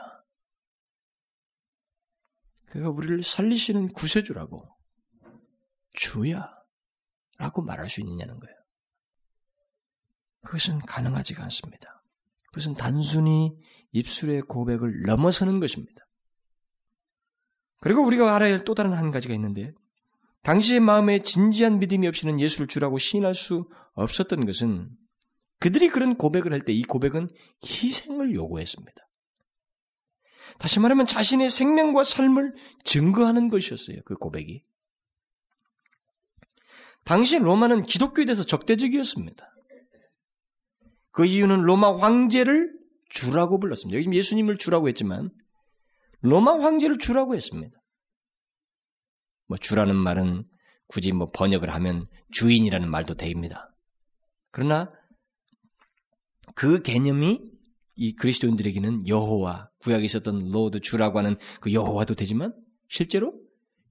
그가 우리를 살리시는 구세주라고 주야 라고 말할 수 있느냐는 거예요. 그것은 가능하지가 않습니다. 그것은 단순히 입술의 고백을 넘어서는 것입니다. 그리고 우리가 알아야 할 또 다른 한 가지가 있는데 당시의 마음에 진지한 믿음이 없이는 예수를 주라고 시인할 수 없었던 것은 그들이 그런 고백을 할 때 이 고백은 희생을 요구했습니다. 다시 말하면 자신의 생명과 삶을 증거하는 것이었어요. 그 고백이. 당시 로마는 기독교에 대해서 적대적이었습니다. 그 이유는 로마 황제를 주라고 불렀습니다. 여기 예수님을 주라고 했지만 로마 황제를 주라고 했습니다. 뭐 주라는 말은 굳이 뭐 번역을 하면 주인이라는 말도 됩니다. 그러나 그 개념이 이 그리스도인들에게는 여호와 구약에 있었던 Lord 주라고 하는 그 여호와도 되지만 실제로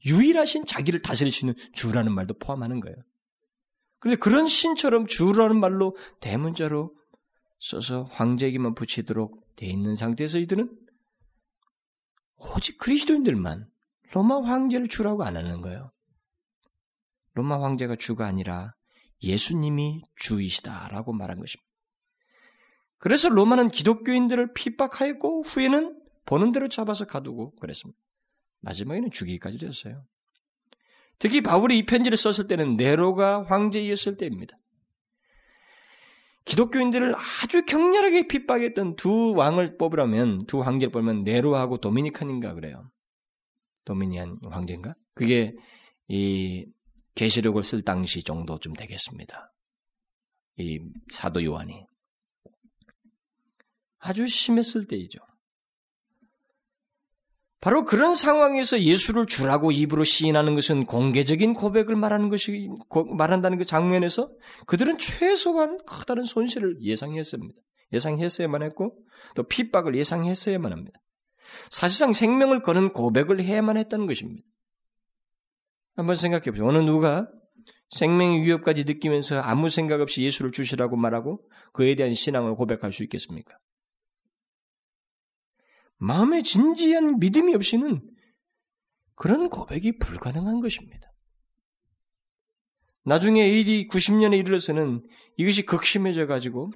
유일하신 자기를 있는 주라는 말도 포함하는 거예요. 그런데 그런 신처럼 주라는 말로 대문자로 써서 황제에게만 붙이도록 돼 있는 상태에서 이들은 오직 그리스도인들만 로마 황제를 주라고 안 하는 거예요. 로마 황제가 주가 아니라 예수님이 주이시다라고 말한 것입니다. 그래서 로마는 기독교인들을 핍박하였고 후에는 보는 대로 잡아서 가두고 그랬습니다. 마지막에는 죽이기까지 되었어요. 특히 바울이 이 편지를 썼을 때는 네로가 황제였을 때입니다. 기독교인들을 아주 격렬하게 핍박했던 두 왕을 뽑으라면 두 황제를 뽑으면 네로하고 도미니칸인가 그래요. 도미니안 황제인가? 그게 이 계시록을 쓸 당시 정도쯤 되겠습니다. 이 사도 요한이 아주 심했을 때이죠. 바로 그런 상황에서 예수를 주라고 입으로 시인하는 것은 공개적인 고백을 말하는 것이 말한다는 그 장면에서 그들은 최소한 커다란 손실을 예상했습니다. 예상했어야만 했고 또 핍박을 예상했어야만 합니다. 사실상 생명을 거는 고백을 해야만 했다는 것입니다. 한번 생각해 보세요. 어느 누가 생명의 위협까지 느끼면서 아무 생각 없이 예수를 주시라고 말하고 그에 대한 신앙을 고백할 수 있겠습니까? 마음에 진지한 믿음이 없이는 그런 고백이 불가능한 것입니다. 나중에 AD 90년에 이르러서는 이것이 극심해져 가지고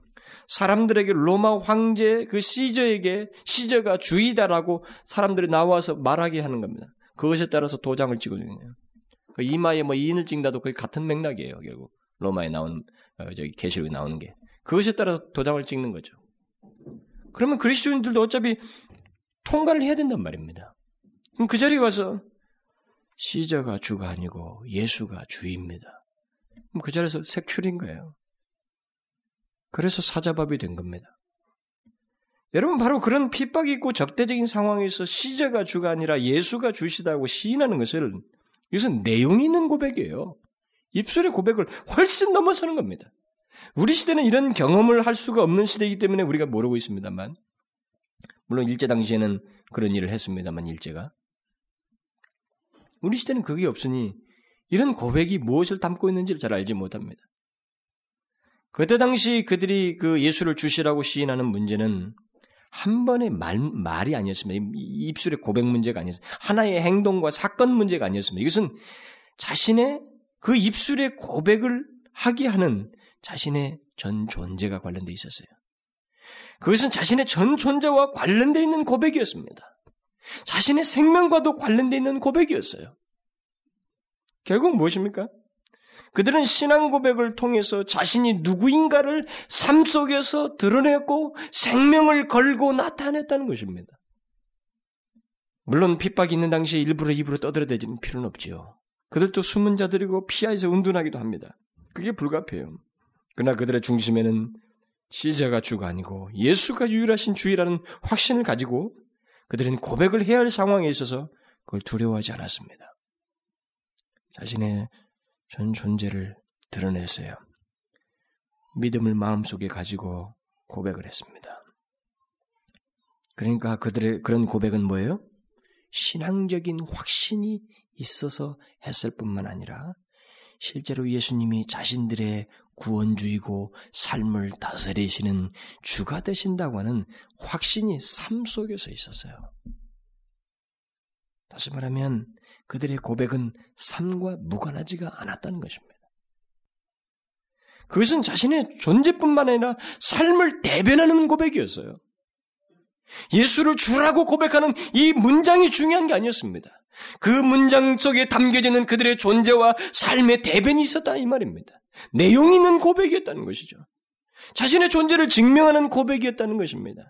사람들에게 로마 황제 그 시저에게 시저가 주이다라고 사람들이 나와서 말하게 하는 겁니다. 그것에 따라서 도장을 찍어주는 거예요. 그 이마에 뭐 인을 찍다도 거의 같은 맥락이에요. 결국 로마에 나온 어, 저기 계시록에 나오는 게 그것에 따라서 도장을 찍는 거죠. 그러면 그리스도인들도 어차피 통과를 해야 된단 말입니다. 그럼 그 자리에 가서 시저가 주가 아니고 예수가 주입니다. 그럼 그 자리에서 색출인 거예요. 그래서 사자밥이 된 겁니다. 여러분 바로 그런 핍박이 있고 적대적인 상황에서 시저가 주가 아니라 예수가 주시다고 시인하는 것을 이것은 내용이 있는 고백이에요. 입술의 고백을 훨씬 넘어서는 겁니다. 우리 시대는 이런 경험을 할 수가 없는 시대이기 때문에 우리가 모르고 있습니다만 물론 일제 당시에는 그런 일을 했습니다만 일제가 우리 시대는 그게 없으니 이런 고백이 무엇을 담고 있는지를 잘 알지 못합니다. 그때 당시 그들이 그 예수를 주시라고 시인하는 문제는 한 번의 말, 말이 아니었습니다. 입술의 고백 문제가 아니었습니다. 하나의 행동과 사건 문제가 아니었습니다. 이것은 자신의 그 입술의 고백을 하게 하는 자신의 전 존재가 관련되어 있었어요. 그것은 자신의 전 존재와 관련되어 있는 고백이었습니다. 자신의 생명과도 관련되어 있는 고백이었어요. 결국 무엇입니까? 그들은 신앙 고백을 통해서 자신이 누구인가를 삶 속에서 드러냈고 생명을 걸고 나타냈다는 것입니다. 물론 핍박이 있는 당시에 일부러 입으로 떠들어대지는 필요는 없지요. 그들도 숨은 자들이고 피하에서 운둔하기도 합니다. 그게 불가피해요. 그러나 그들의 중심에는 시자가 주가 아니고 예수가 유일하신 주이라는 확신을 가지고 그들은 고백을 해야 할 상황에 있어서 그걸 두려워하지 않았습니다. 자신의 전 존재를 드러냈어요. 믿음을 마음속에 가지고 고백을 했습니다. 그러니까 그들의 그런 고백은 뭐예요? 신앙적인 확신이 있어서 했을 뿐만 아니라 실제로 예수님이 자신들의 구원주이고 삶을 다스리시는 주가 되신다고 하는 확신이 삶 속에서 있었어요. 다시 말하면 그들의 고백은 삶과 무관하지가 않았다는 것입니다. 그것은 자신의 존재뿐만 아니라 삶을 대변하는 고백이었어요. 예수를 주라고 고백하는 이 문장이 중요한 게 아니었습니다. 그 문장 속에 담겨지는 그들의 존재와 삶의 대변이 있었다 이 말입니다. 내용 있는 고백이었다는 것이죠. 자신의 존재를 증명하는 고백이었다는 것입니다.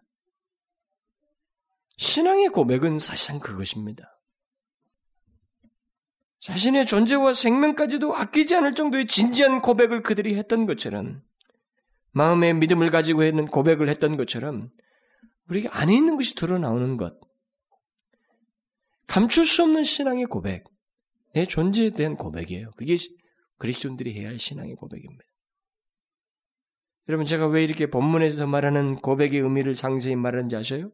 신앙의 고백은 사실상 그것입니다. 자신의 존재와 생명까지도 아끼지 않을 정도의 진지한 고백을 그들이 했던 것처럼 마음의 믿음을 가지고 했는 고백을 했던 것처럼 우리가 안에 있는 것이 드러나오는 것 감출 수 없는 신앙의 고백, 내 존재에 대한 고백이에요. 그게 그리스도인들이 해야 할 신앙의 고백입니다. 여러분 제가 왜 이렇게 본문에서 말하는 고백의 의미를 상세히 말하는지 아셔요?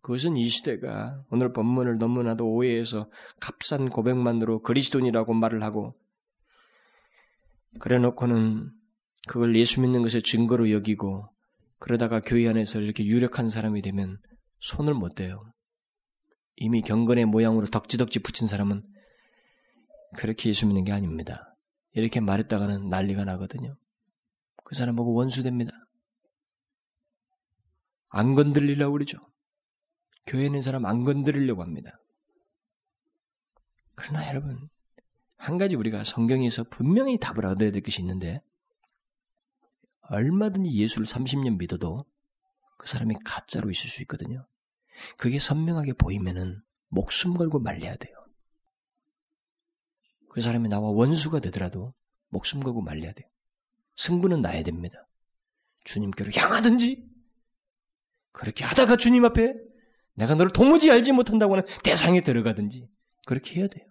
그것은 이 시대가 오늘 본문을 너무나도 오해해서 값싼 고백만으로 그리스도인이라고 말을 하고 그래 놓고는 그걸 예수 믿는 것의 증거로 여기고 그러다가 교회 안에서 이렇게 유력한 사람이 되면 손을 못 대요. 이미 경건의 모양으로 덕지덕지 붙인 사람은 그렇게 예수 믿는 게 아닙니다. 이렇게 말했다가는 난리가 나거든요. 그 사람 보고 원수됩니다. 안 건들리려고 그러죠. 교회에 있는 사람 안 건드리려고 합니다. 그러나 여러분, 한 가지 우리가 성경에서 분명히 답을 얻어야 될 것이 있는데, 얼마든지 예수를 30년 믿어도 그 사람이 가짜로 있을 수 있거든요. 그게 선명하게 보이면은 목숨 걸고 말려야 돼요. 그 사람이 나와 원수가 되더라도 목숨 걸고 말려야 돼요. 승부는 나야 됩니다. 주님께로 향하든지 그렇게 하다가 주님 앞에 내가 너를 도무지 알지 못한다고 하는 대상에 들어가든지 그렇게 해야 돼요.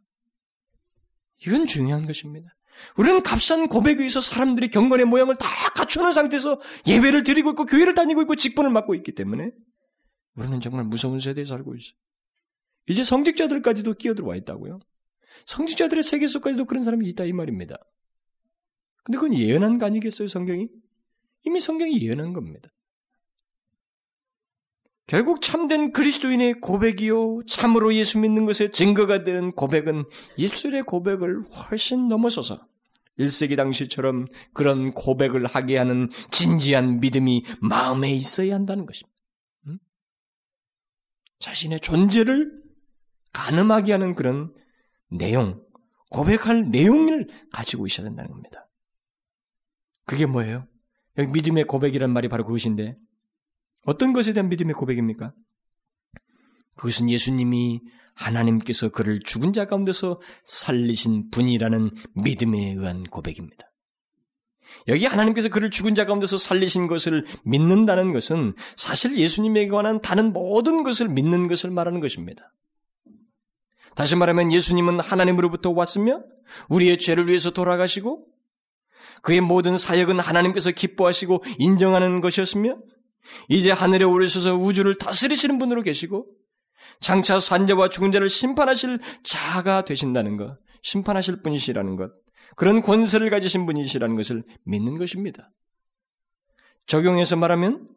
이건 중요한 것입니다. 우리는 값싼 고백에 의해서 사람들이 경건의 모양을 다 갖추는 상태에서 예배를 드리고 있고 교회를 다니고 있고 직분을 맡고 있기 때문에 우리는 정말 무서운 세대에 살고 있어요. 이제 성직자들까지도 끼어들어와 있다고요. 성직자들의 세계 속까지도 그런 사람이 있다 이 말입니다. 근데 그건 예언한 거 아니겠어요, 성경이? 이미 성경이 예언한 겁니다. 결국 참된 그리스도인의 고백이요, 참으로 예수 믿는 것에 증거가 되는 고백은 입술의 고백을 훨씬 넘어서서 1세기 당시처럼 그런 고백을 하게 하는 진지한 믿음이 마음에 있어야 한다는 것입니다. 음? 자신의 존재를 가늠하게 하는 그런 내용, 고백할 내용을 가지고 있어야 된다는 겁니다. 그게 뭐예요? 여기 믿음의 고백이란 말이 바로 그것인데 어떤 것에 대한 믿음의 고백입니까? 그것은 예수님이 하나님께서 그를 죽은 자 가운데서 살리신 분이라는 믿음에 의한 고백입니다. 여기 하나님께서 그를 죽은 자 가운데서 살리신 것을 믿는다는 것은 사실 예수님에 관한 다른 모든 것을 믿는 것을 말하는 것입니다. 다시 말하면 예수님은 하나님으로부터 왔으며 우리의 죄를 위해서 돌아가시고 그의 모든 사역은 하나님께서 기뻐하시고 인정하는 것이었으며 이제 하늘에 오르셔서 우주를 다스리시는 분으로 계시고 장차 산자와 죽은 자를 심판하실 자가 되신다는 것, 심판하실 분이시라는 것, 그런 권세를 가지신 분이시라는 것을 믿는 것입니다. 적용해서 말하면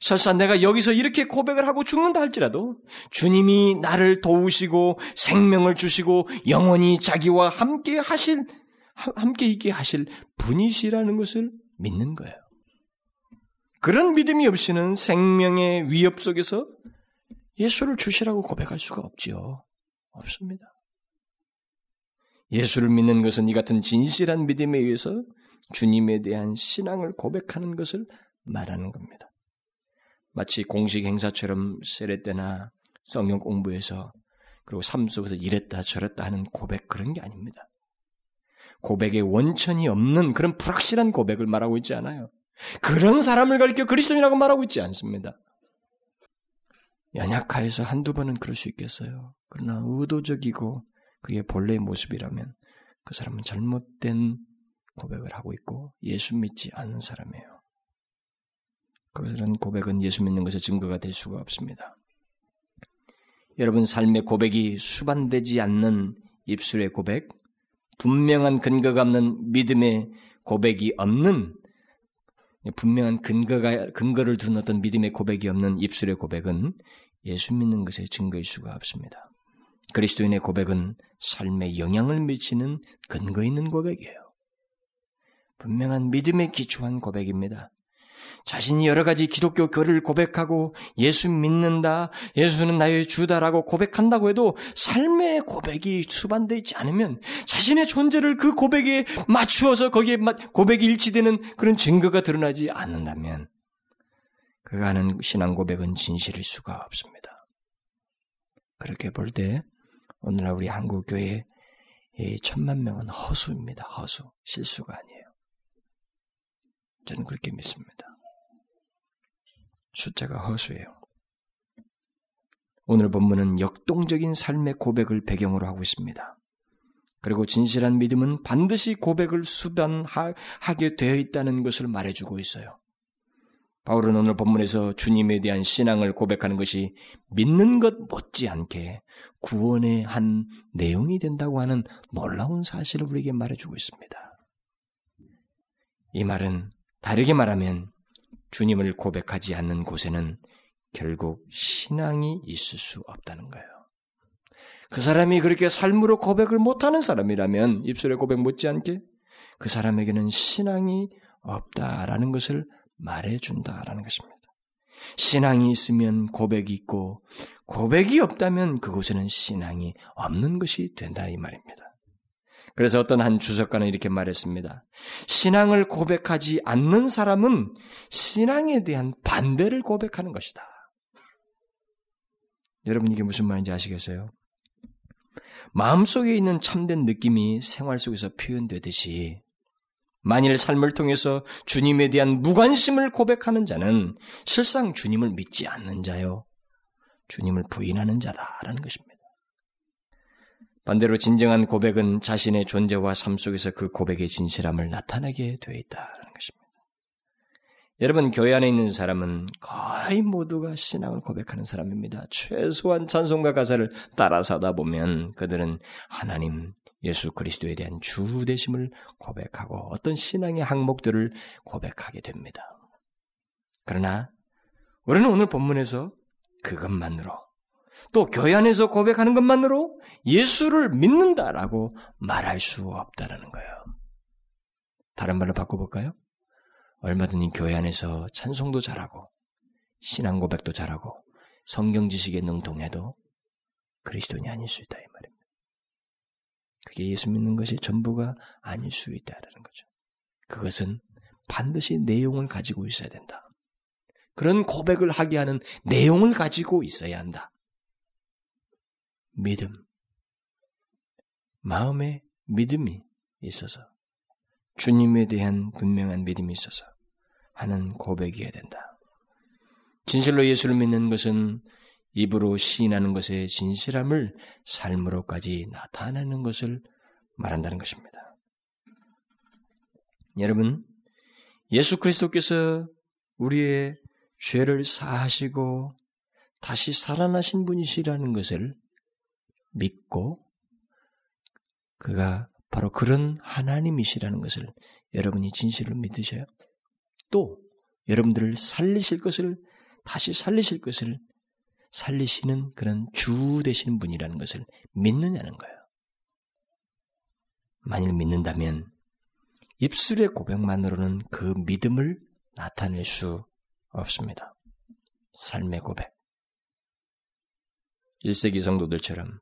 설사 내가 여기서 이렇게 고백을 하고 죽는다 할지라도 주님이 나를 도우시고 생명을 주시고 영원히 자기와 함께 하실 함께 있게 하실 분이시라는 것을 믿는 거예요. 그런 믿음이 없이는 생명의 위협 속에서 예수를 주시라고 고백할 수가 없지요. 없습니다. 예수를 믿는 것은 이 같은 진실한 믿음에 의해서 주님에 대한 신앙을 고백하는 것을 말하는 겁니다. 마치 공식 행사처럼 세례 때나 성경 공부에서 그리고 삶 속에서 이랬다 저랬다 하는 고백 그런 게 아닙니다. 고백의 원천이 없는 그런 불확실한 고백을 말하고 있지 않아요. 그런 사람을 가리켜 그리스도인이라고 말하고 있지 않습니다. 연약하여서 한두 번은 그럴 수 있겠어요. 그러나 의도적이고 그게 본래의 모습이라면 그 사람은 잘못된 고백을 하고 있고 예수 믿지 않는 사람이에요. 그런 고백은 예수 믿는 것의 증거가 될 수가 없습니다. 여러분 삶의 고백이 수반되지 않는 입술의 고백, 분명한 근거가 없는 믿음의 고백이 없는 분명한 근거가 근거를 둔 어떤 믿음의 고백이 없는 입술의 고백은 예수 믿는 것의 증거일 수가 없습니다. 그리스도인의 고백은 삶에 영향을 미치는 근거 있는 고백이에요. 분명한 믿음에 기초한 고백입니다. 자신이 여러 가지 기독교 교를 고백하고 예수 믿는다, 예수는 나의 주다라고 고백한다고 해도 삶의 고백이 수반되어 있지 않으면 자신의 존재를 그 고백에 맞추어서 거기에 고백이 일치되는 그런 증거가 드러나지 않는다면 그가 하는 신앙 고백은 진실일 수가 없습니다. 그렇게 볼 때 오늘날 우리 한국 교회 천만 명은 허수입니다. 허수 실수가 아니에요. 저는 그렇게 믿습니다. 숫자가 허수예요. 오늘 본문은 역동적인 삶의 고백을 배경으로 하고 있습니다. 그리고 진실한 믿음은 반드시 고백을 수반하게 되어 있다는 것을 말해주고 있어요. 바울은 오늘 본문에서 주님에 대한 신앙을 고백하는 것이 믿는 것 못지않게 구원의 한 내용이 된다고 하는 놀라운 사실을 우리에게 말해주고 있습니다. 이 말은 다르게 말하면 주님을 고백하지 않는 곳에는 결국 신앙이 있을 수 없다는 거예요. 그 사람이 그렇게 삶으로 고백을 못하는 사람이라면 입술에 고백 못지않게 그 사람에게는 신앙이 없다라는 것을 말해준다라는 것입니다. 신앙이 있으면 고백이 있고 고백이 없다면 그곳에는 신앙이 없는 것이 된다 이 말입니다. 그래서 어떤 한 주석가는 이렇게 말했습니다. 신앙을 고백하지 않는 사람은 신앙에 대한 반대를 고백하는 것이다. 여러분 이게 무슨 말인지 아시겠어요? 마음속에 있는 참된 느낌이 생활 속에서 표현되듯이 만일 삶을 통해서 주님에 대한 무관심을 고백하는 자는 실상 주님을 믿지 않는 자요. 주님을 부인하는 자다라는 것입니다. 반대로 진정한 고백은 자신의 존재와 삶 속에서 그 고백의 진실함을 나타내게 되어 있다는 것입니다. 여러분, 교회 안에 있는 사람은 거의 모두가 신앙을 고백하는 사람입니다. 최소한 찬송가 가사를 따라서 하다 보면 그들은 하나님, 예수 그리스도에 대한 주 되심을 고백하고 어떤 신앙의 항목들을 고백하게 됩니다. 그러나 우리는 오늘 본문에서 그것만으로 또 교회 안에서 고백하는 것만으로 예수를 믿는다라고 말할 수 없다라는 거예요. 다른 말로 바꿔볼까요? 얼마든지 교회 안에서 찬송도 잘하고 신앙 고백도 잘하고 성경 지식에 능통해도 그리스도인이 아닐 수 있다 이 말입니다. 그게 예수 믿는 것이 전부가 아닐 수 있다라는 거죠. 그것은 반드시 내용을 가지고 있어야 된다. 그런 고백을 하게 하는 내용을 가지고 있어야 한다. 믿음. 마음에 믿음이 있어서 주님에 대한 분명한 믿음이 있어서 하는 고백이어야 된다. 진실로 예수를 믿는 것은 입으로 시인하는 것의 진실함을 삶으로까지 나타내는 것을 말한다는 것입니다. 여러분, 예수 그리스도께서 우리의 죄를 사하시고 다시 살아나신 분이시라는 것을 믿고 그가 바로 그런 하나님이시라는 것을 여러분이 진실로 믿으셔요. 또 여러분들을 살리실 것을 다시 살리실 것을 살리시는 그런 주 되시는 분이라는 것을 믿느냐는 거예요. 만일 믿는다면 입술의 고백만으로는 그 믿음을 나타낼 수 없습니다. 삶의 고백. 1세기 성도들처럼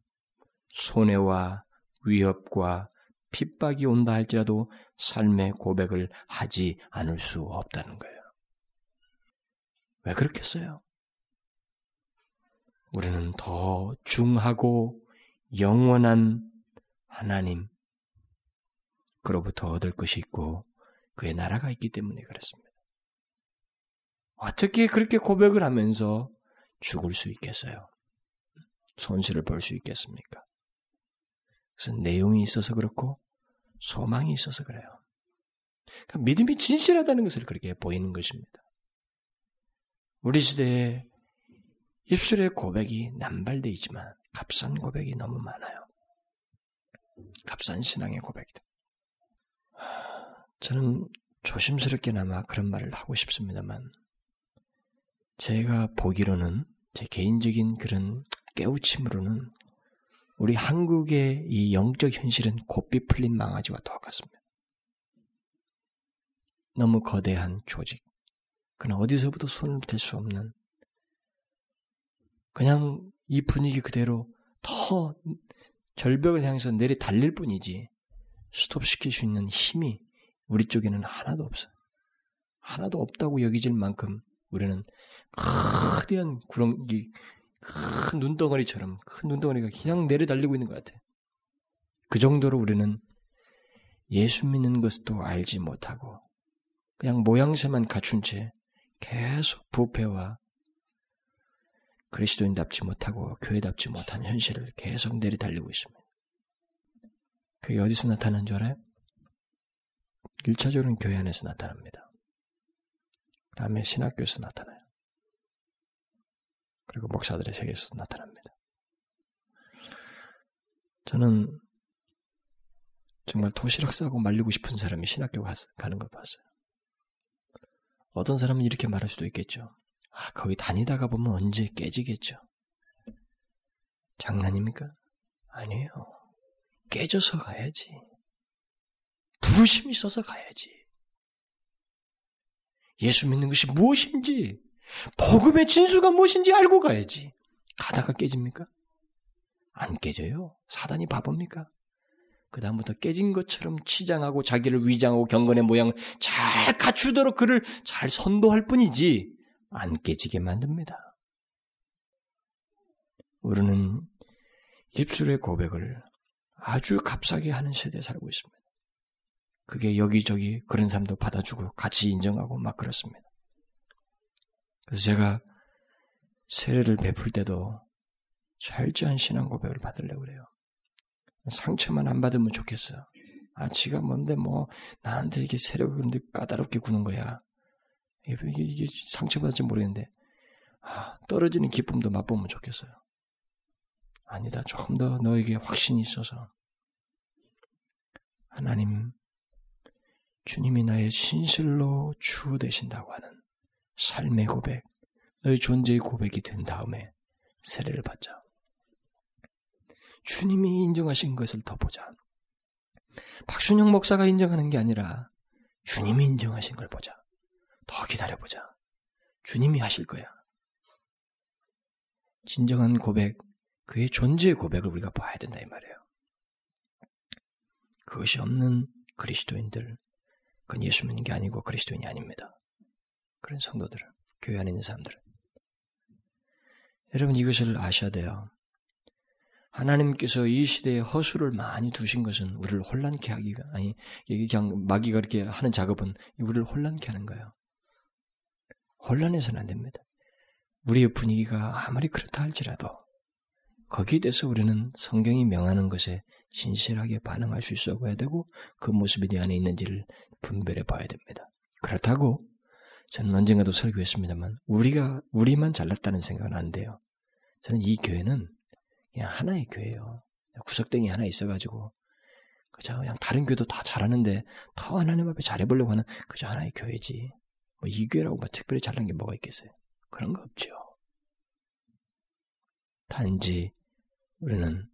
손해와 위협과 핍박이 온다 할지라도 삶의 고백을 하지 않을 수 없다는 거예요. 왜 그렇겠어요? 우리는 더 중하고 영원한 하나님, 그로부터 얻을 것이 있고 그의 나라가 있기 때문에 그렇습니다. 어떻게 그렇게 고백을 하면서 죽을 수 있겠어요? 손실을 볼 수 있겠습니까? 그것은 내용이 있어서 그렇고 소망이 있어서 그래요. 그러니까 믿음이 진실하다는 것을 그렇게 보이는 것입니다. 우리 시대에 입술의 고백이 남발되어 있지만 값싼 고백이 너무 많아요. 값싼 신앙의 고백이다. 저는 조심스럽게나마 그런 말을 하고 싶습니다만 제가 보기로는 제 개인적인 그런 깨우침으로는 우리 한국의 이 영적 현실은 곱비 풀린 망아지와 똑같습니다. 너무 거대한 조직, 그는 어디서부터 손을 댈 수 없는 그냥 이 분위기 그대로 더 절벽을 향해서 내리 달릴 뿐이지 스톱시킬 수 있는 힘이 우리 쪽에는 하나도 없어요. 하나도 없다고 여기질 만큼 우리는 거대한 구렁이 큰 눈덩어리처럼 큰 눈덩어리가 그냥 내려 달리고 있는 것 같아. 그 정도로 우리는 예수 믿는 것도 알지 못하고 그냥 모양새만 갖춘 채 계속 부패와 그리스도인답지 못하고 교회답지 못한 현실을 계속 내리달리고 있습니다. 그게 어디서 나타나는 줄 알아요? 1차적으로는 교회 안에서 나타납니다. 그 다음에 신학교에서 나타나요. 그리고 목사들의 세계에서도 나타납니다. 저는 정말 도시락 싸고 말리고 싶은 사람이 신학교 가는 걸 봤어요. 어떤 사람은 이렇게 말할 수도 있겠죠. 아, 거기 다니다가 보면 언제 깨지겠죠. 장난입니까? 아니에요. 깨져서 가야지. 부르심이 있어서 가야지. 예수 믿는 것이 무엇인지, 복음의 진수가 무엇인지 알고 가야지. 가다가 깨집니까? 안 깨져요. 사단이 바보입니까? 그다음부터 깨진 것처럼 치장하고 자기를 위장하고 경건의 모양을 잘 갖추도록 그를 잘 선도할 뿐이지 안 깨지게 만듭니다. 우리는 입술의 고백을 아주 값싸게 하는 세대에 살고 있습니다. 그게 여기저기 그런 사람도 받아주고 같이 인정하고 막 그렇습니다. 그래서 제가 세례를 베풀 때도 철저한 신앙 고백을 받으려고 그래요. 상처만 안 받으면 좋겠어. 아, 지가 뭔데 뭐 나한테 이게 세력을 근데 까다롭게 구는 거야. 이게, 이게, 이게 상처받을지 모르겠는데 아, 떨어지는 기쁨도 맛보면 좋겠어요. 아니다. 조금 더 너에게 확신이 있어서 하나님 주님이 나의 신실로 주 되신다고 하는 삶의 고백, 너의 존재의 고백이 된 다음에 세례를 받자. 주님이 인정하신 것을 더 보자. 박순영 목사가 인정하는 게 아니라 주님이 인정하신 걸 보자. 더 기다려보자. 주님이 하실 거야. 진정한 고백, 그의 존재의 고백을 우리가 봐야 된다 이 말이에요. 그것이 없는 그리스도인들, 그건 예수 믿는 게 아니고 그리스도인이 아닙니다. 그런 성도들은, 교회 안에 있는 사람들은. 여러분 이것을 아셔야 돼요. 하나님께서 이 시대에 허수를 많이 두신 것은 우리를 혼란케 하기가 아니 그냥 마귀가 이렇게 하는 작업은 우리를 혼란케 하는 거예요. 혼란해서는 안 됩니다. 우리의 분위기가 아무리 그렇다 할지라도 거기에 대해서 우리는 성경이 명하는 것에 진실하게 반응할 수 있어 봐야 되고 그 모습이 내 안에 있는지를 분별해 봐야 됩니다. 그렇다고 저는 언젠가도 설교했습니다만 우리가 우리만 잘났다는 생각은 안 돼요. 저는 이 교회는 그냥 하나의 교회예요. 구석댕이 하나 있어가지고 그저 그냥 다른 교회도 다 잘하는데 더 하나님 앞에 잘해보려고 하는 그저 하나의 교회지. 뭐 이 교회라고 뭐 특별히 잘난 게 뭐가 있겠어요? 그런 거 없죠. 단지 우리는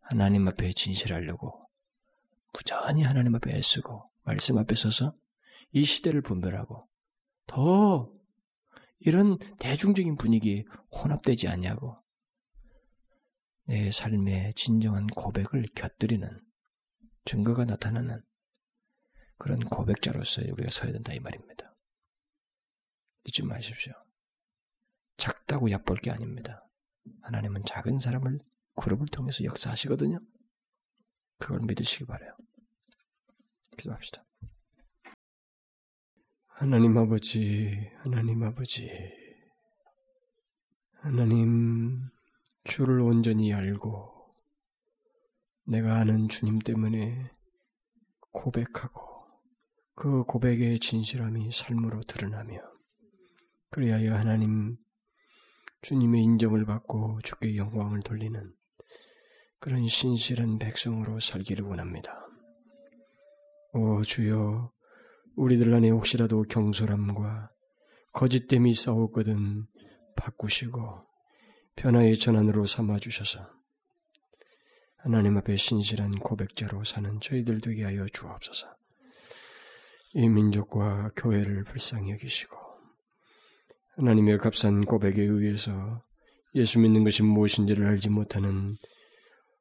하나님 앞에 진실하려고 부전히 하나님 앞에 애쓰고 말씀 앞에 서서 이 시대를 분별하고 더 이런 대중적인 분위기에 혼합되지 않냐고 내 삶의 진정한 고백을 곁들이는 증거가 나타나는 그런 고백자로서 우리가 서야 된다 이 말입니다. 잊지 마십시오. 작다고 얕볼 게 아닙니다. 하나님은 작은 사람을 그룹을 통해서 역사하시거든요. 그걸 믿으시기 바래요. 기도합시다. 하나님 아버지, 하나님 아버지, 하나님 주를 온전히 알고 내가 아는 주님 때문에 고백하고 그 고백의 진실함이 삶으로 드러나며 그리하여 하나님 주님의 인정을 받고 주께 영광을 돌리는 그런 신실한 백성으로 살기를 원합니다. 오 주여 우리들 안에 혹시라도 경솔함과 거짓됨이 싸웠거든 바꾸시고 변화의 전환으로 삼아 주셔서 하나님 앞에 신실한 고백자로 사는 저희들 되게 하여 주옵소서. 이 민족과 교회를 불쌍히 여기시고 하나님의 값싼 고백에 의해서 예수 믿는 것이 무엇인지를 알지 못하는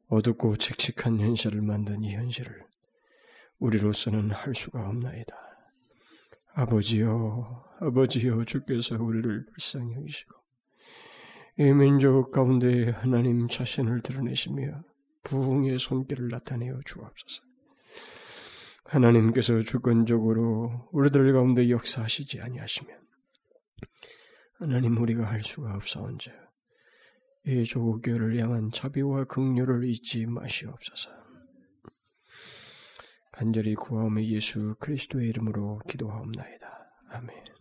어둡고 칙칙한 현실을 만든 이 현실을 우리로서는 할 수가 없나이다. 아버지여, 아버지여, 주께서 우리를 불쌍히 여기시고 이 민족 가운데 하나님 자신을 드러내시며 부흥의 손길을 나타내어 주옵소서. 하나님께서 주권적으로 우리들 가운데 역사하시지 아니하시면 하나님 우리가 할 수가 없사온즉 이 조국교를 향한 자비와 긍휼을 잊지 마시옵소서. 간절히 구하오며 예수 그리스도의 이름으로 기도하옵나이다. 아멘.